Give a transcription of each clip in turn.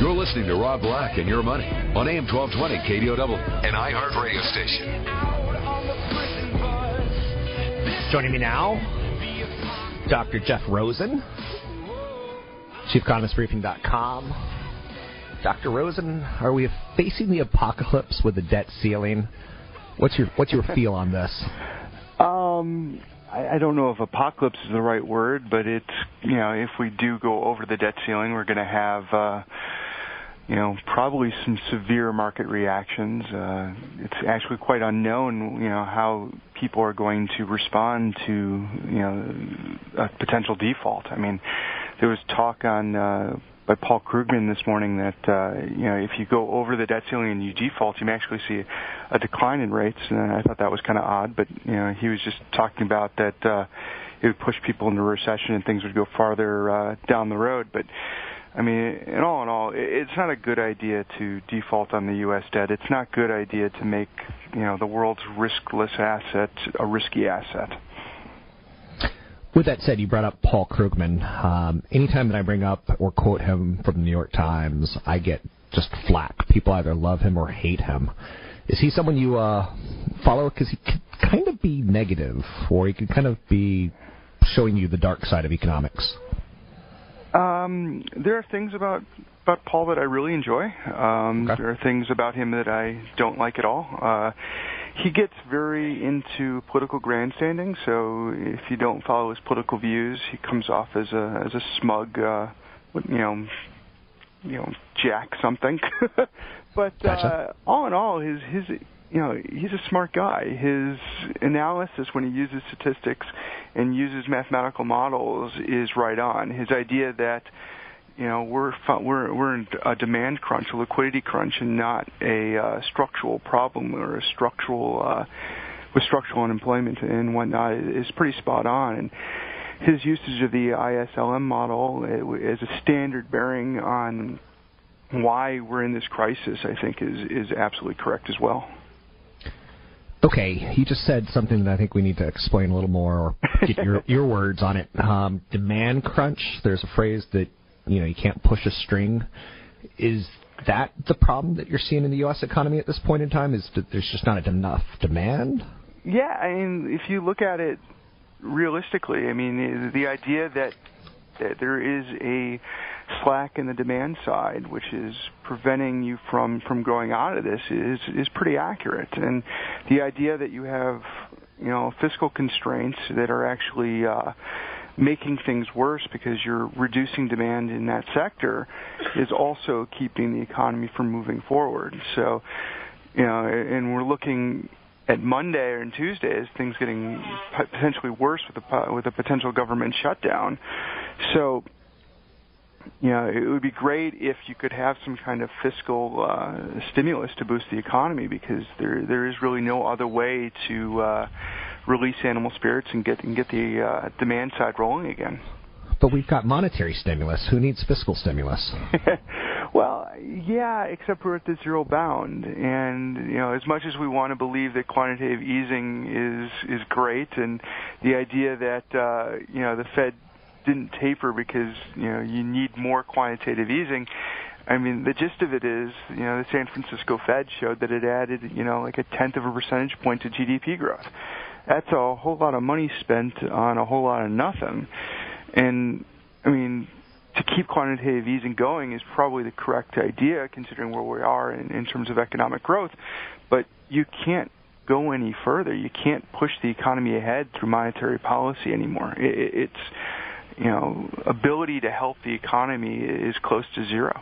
You're listening to Rob Black and Your Money on AM 1220 KDOW, an iHeart radio station. Joining me now, Dr. Jeff Rosen, ChiefEconomistBriefing.com. Dr. Rosen, are we facing the apocalypse with the debt ceiling? What's your what's your feel on this? Um, I, I don't know if apocalypse is the right word, but it's you know if we do go over the debt ceiling, we're going to have uh, you know probably some severe market reactions. Uh, it's actually quite unknown you know how people are going to respond to you know a potential default. I mean, there was talk on. Uh, by Paul Krugman this morning that uh, you know if you go over the debt ceiling and you default, you may actually see a decline in rates. And I thought that was kind of odd, but you know he was just talking about that uh, it would push people into recession and things would go farther uh, down the road. But I mean, in all in all, it's not a good idea to default on the U.S. debt. It's not a good idea to make you know the world's riskless asset a risky asset. With that said, you brought up Paul Krugman. Um, anytime that I bring up or quote him from the New York Times, I get just flack. People either love him or hate him. Is he someone you uh, follow? Because he can kind of be negative, or he can kind of be showing you the dark side of economics. Um, there are things about about Paul that I really enjoy. Um, okay. There are things about him that I don't like at all. Uh, he gets very into political grandstanding. So if you don't follow his political views, he comes off as a as a smug, uh, you know, you know, Jack something. but gotcha. uh, all in all, his his you know he's a smart guy. His analysis when he uses statistics and uses mathematical models is right on. His idea that you know we're we're we're in a demand crunch, a liquidity crunch, and not a uh, structural problem or a structural uh, with structural unemployment and whatnot is pretty spot on. And his usage of the ISLM model as a standard bearing on why we're in this crisis, I think, is is absolutely correct as well. Okay, he just said something that I think we need to explain a little more, or get your your words on it. Um, demand crunch. There's a phrase that you know you can't push a string. Is that the problem that you're seeing in the U.S. economy at this point in time? Is that there's just not enough demand? Yeah, I mean, if you look at it realistically, I mean, the idea that that there is a slack in the demand side, which is preventing you from from growing out of this, is is pretty accurate. And the idea that you have, you know, fiscal constraints that are actually uh, making things worse because you're reducing demand in that sector is also keeping the economy from moving forward. So, you know, and we're looking at Monday and Tuesday as things getting potentially worse with a with a potential government shutdown. So, you know, it would be great if you could have some kind of fiscal uh, stimulus to boost the economy because there there is really no other way to uh, release animal spirits and get and get the uh, demand side rolling again. But we've got monetary stimulus. Who needs fiscal stimulus? well, yeah, except we're at the zero bound, and you know, as much as we want to believe that quantitative easing is is great, and the idea that uh, you know the Fed didn't taper because you know you need more quantitative easing. I mean, the gist of it is, you know, the San Francisco Fed showed that it added, you know, like a tenth of a percentage point to GDP growth that's a whole lot of money spent on a whole lot of nothing. And I mean, to keep quantitative easing going is probably the correct idea considering where we are in, in terms of economic growth. But you can't go any further. You can't push the economy ahead through monetary policy anymore. It, it's you know ability to help the economy is close to zero.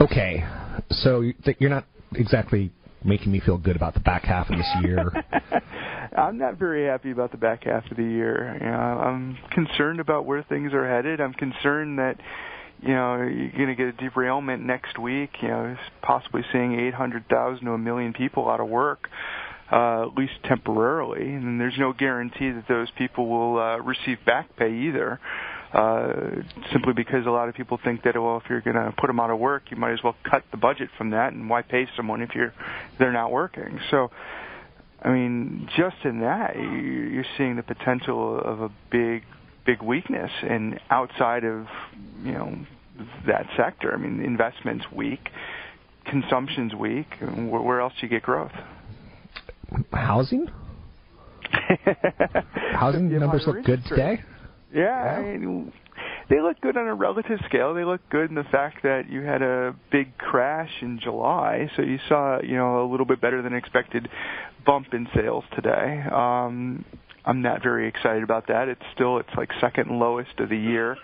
Okay, so you're not exactly making me feel good about the back half of this year. I'm not very happy about the back half of the year. You know, I'm concerned about where things are headed. I'm concerned that you know you're going to get a derailment next week. You know, possibly seeing 800,000 to a million people out of work. Uh, at least temporarily, and there's no guarantee that those people will uh, receive back pay either. Uh, simply because a lot of people think that well, if you're going to put them out of work, you might as well cut the budget from that, and why pay someone if you're they're not working? So, I mean, just in that, you're seeing the potential of a big, big weakness, and outside of you know that sector, I mean, investments weak, consumption's weak. Where else do you get growth? Housing. Housing numbers look good today. Yeah, yeah. I mean, they look good on a relative scale. They look good in the fact that you had a big crash in July, so you saw you know a little bit better than expected bump in sales today. Um, I'm not very excited about that. It's still it's like second lowest of the year.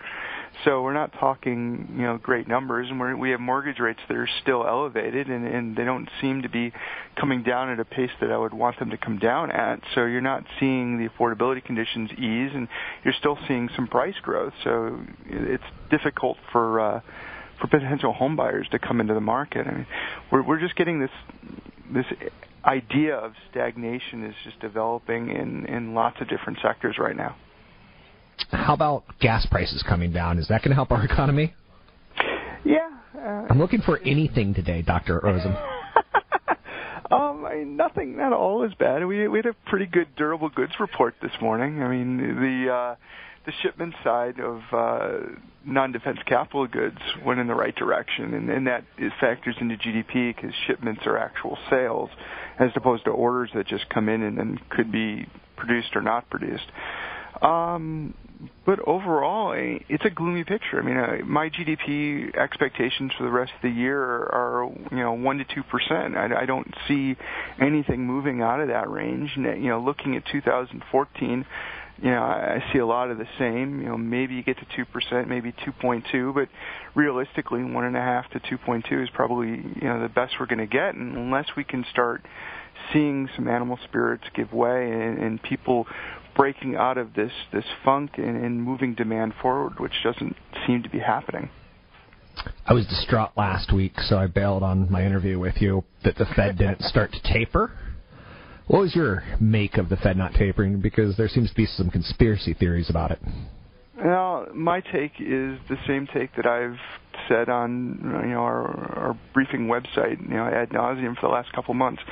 So we're not talking, you know, great numbers, and we're, we have mortgage rates that are still elevated, and, and they don't seem to be coming down at a pace that I would want them to come down at. So you're not seeing the affordability conditions ease, and you're still seeing some price growth. So it's difficult for uh, for potential home buyers to come into the market. I mean, we're we're just getting this this idea of stagnation is just developing in in lots of different sectors right now. How about gas prices coming down? Is that going to help our economy? Yeah. Uh, I'm looking for anything today, Dr. Rosen. um, I mean, nothing at all is bad. We we had a pretty good durable goods report this morning. I mean, the uh, the shipment side of uh, non-defense capital goods went in the right direction, and, and that is factors into GDP because shipments are actual sales, as opposed to orders that just come in and, and could be produced or not produced. Um, but overall, it's a gloomy picture. I mean, uh, my GDP expectations for the rest of the year are, you know, one to two percent. I I don't see anything moving out of that range. You know, looking at 2014, you know, I see a lot of the same. You know, maybe you get to two percent, maybe 2.2, but realistically, one and a half to 2.2 is probably you know the best we're going to get, unless we can start seeing some animal spirits give way and, and people breaking out of this this funk and, and moving demand forward, which doesn't seem to be happening. I was distraught last week, so I bailed on my interview with you that the Fed didn't start to taper. What was your make of the Fed not tapering? Because there seems to be some conspiracy theories about it. Well, my take is the same take that I've said on you know our, our briefing website, you know, ad nauseum for the last couple months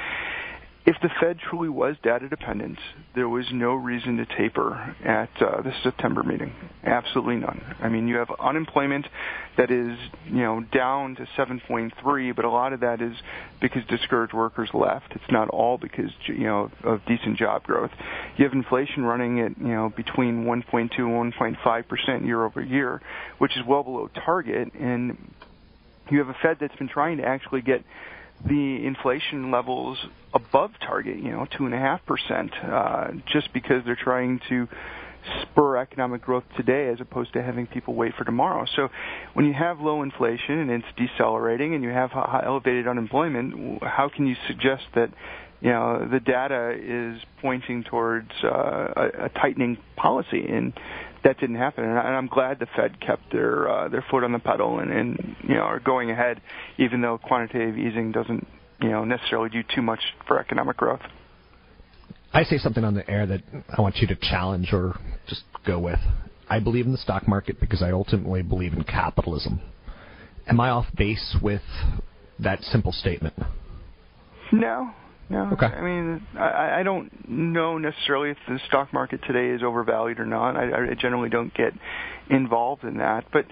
if the Fed truly was data dependent, there was no reason to taper at uh, the September meeting. Absolutely none. I mean, you have unemployment that is, you know, down to 7.3, but a lot of that is because discouraged workers left. It's not all because, you know, of decent job growth. You have inflation running at, you know, between 1.2 and 1.5 percent year over year, which is well below target, and you have a Fed that's been trying to actually get the inflation levels above target, you know, two and a half percent, uh, just because they're trying to spur economic growth today as opposed to having people wait for tomorrow. So when you have low inflation and it's decelerating and you have elevated unemployment, how can you suggest that you know the data is pointing towards uh, a, a tightening policy and that didn't happen and, I, am glad the Fed kept their uh, their foot on the pedal and, and you know are going ahead even though quantitative easing doesn't you know necessarily do too much for economic growth. I say something on the air that I want you to challenge or just go with. I believe in the stock market because I ultimately believe in capitalism. Am I off base with that simple statement? No, no. Okay. I mean, I, I don't know necessarily if the stock market today is overvalued or not. I, I generally don't get involved in that, but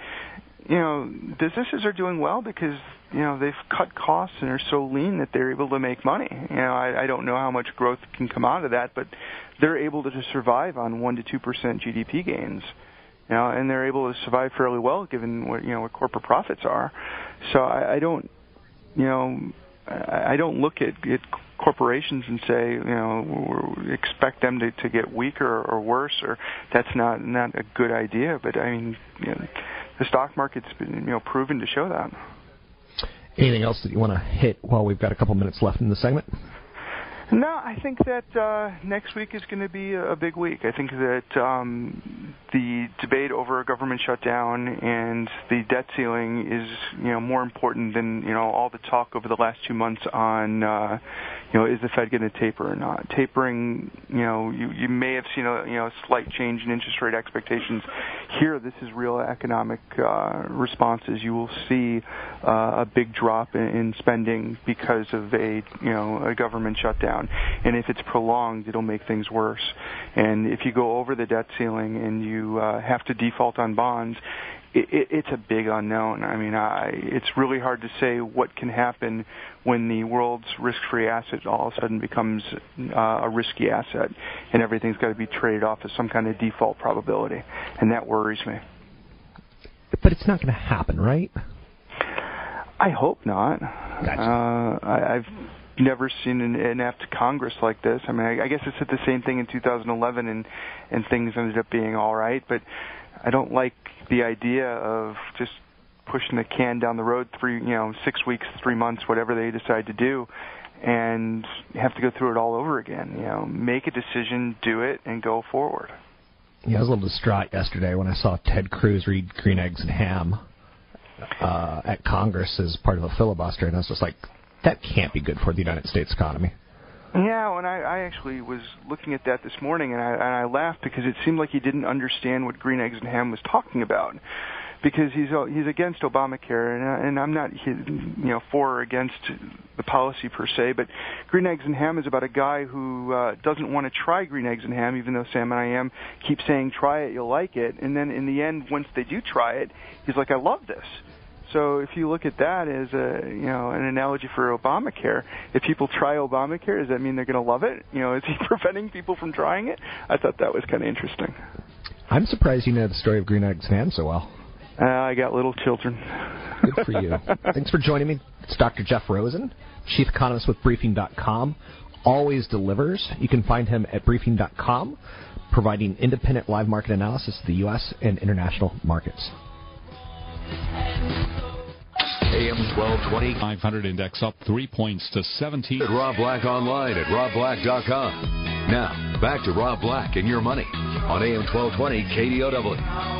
you know, businesses are doing well because you know they've cut costs and are so lean that they're able to make money. You know, I, I don't know how much growth can come out of that, but they're able to survive on one to two percent GDP gains. You know, and they're able to survive fairly well given what you know what corporate profits are. So I, I don't, you know, I, I don't look at, at corporations and say, you know, expect them to, to get weaker or worse, or that's not not a good idea. But I mean, you know, the stock market's been you know proven to show that. Anything else that you want to hit while we've got a couple minutes left in the segment? No, I think that uh, next week is going to be a big week. I think that um, the debate over a government shutdown and the debt ceiling is, you know, more important than you know all the talk over the last two months on, uh, you know, is the Fed going to taper or not? Tapering, you know, you you may have seen a you know a slight change in interest rate expectations. Here, this is real economic uh, responses. You will see uh, a big drop in, in spending because of a you know a government shutdown, and if it's prolonged, it'll make things worse. And if you go over the debt ceiling and you uh, have to default on bonds, it, it, it's a big unknown. I mean, I, it's really hard to say what can happen when the world's risk-free asset all of a sudden becomes uh, a risky asset, and everything's got to be traded off as some kind of default probability, and that worries me. But it's not going to happen, right? I hope not. Gotcha. Uh, I, I've never seen an inept Congress like this. I mean, I, I guess it said the same thing in 2011, and and things ended up being all right. But I don't like the idea of just pushing the can down the road three, you know, six weeks, three months, whatever they decide to do, and have to go through it all over again. You know, make a decision, do it, and go forward. Yeah, I was a little distraught yesterday when I saw Ted Cruz read Green Eggs and Ham uh, at Congress as part of a filibuster, and I was just like, that can't be good for the United States economy. Yeah, and I, I actually was looking at that this morning, and I, and I laughed because it seemed like he didn't understand what Green Eggs and Ham was talking about. Because he's uh, he's against Obamacare, and, uh, and I'm not you know for or against the policy per se, but Green Eggs and Ham is about a guy who uh, doesn't want to try Green Eggs and Ham, even though Sam and I am keep saying try it, you'll like it, and then in the end, once they do try it, he's like, I love this. So if you look at that as a you know an analogy for Obamacare, if people try Obamacare, does that mean they're going to love it? You know, is he preventing people from trying it? I thought that was kind of interesting. I'm surprised you know the story of Green Eggs and Ham so well. Uh, I got little children. Good for you. Thanks for joining me. It's Dr. Jeff Rosen, Chief Economist with Briefing.com. Always delivers. You can find him at Briefing.com, providing independent live market analysis of the U.S. and international markets. AM 1220. 500 index up three points to 17. At Rob Black online at robblack.com. Now, back to Rob Black and your money on AM 1220 KDOW.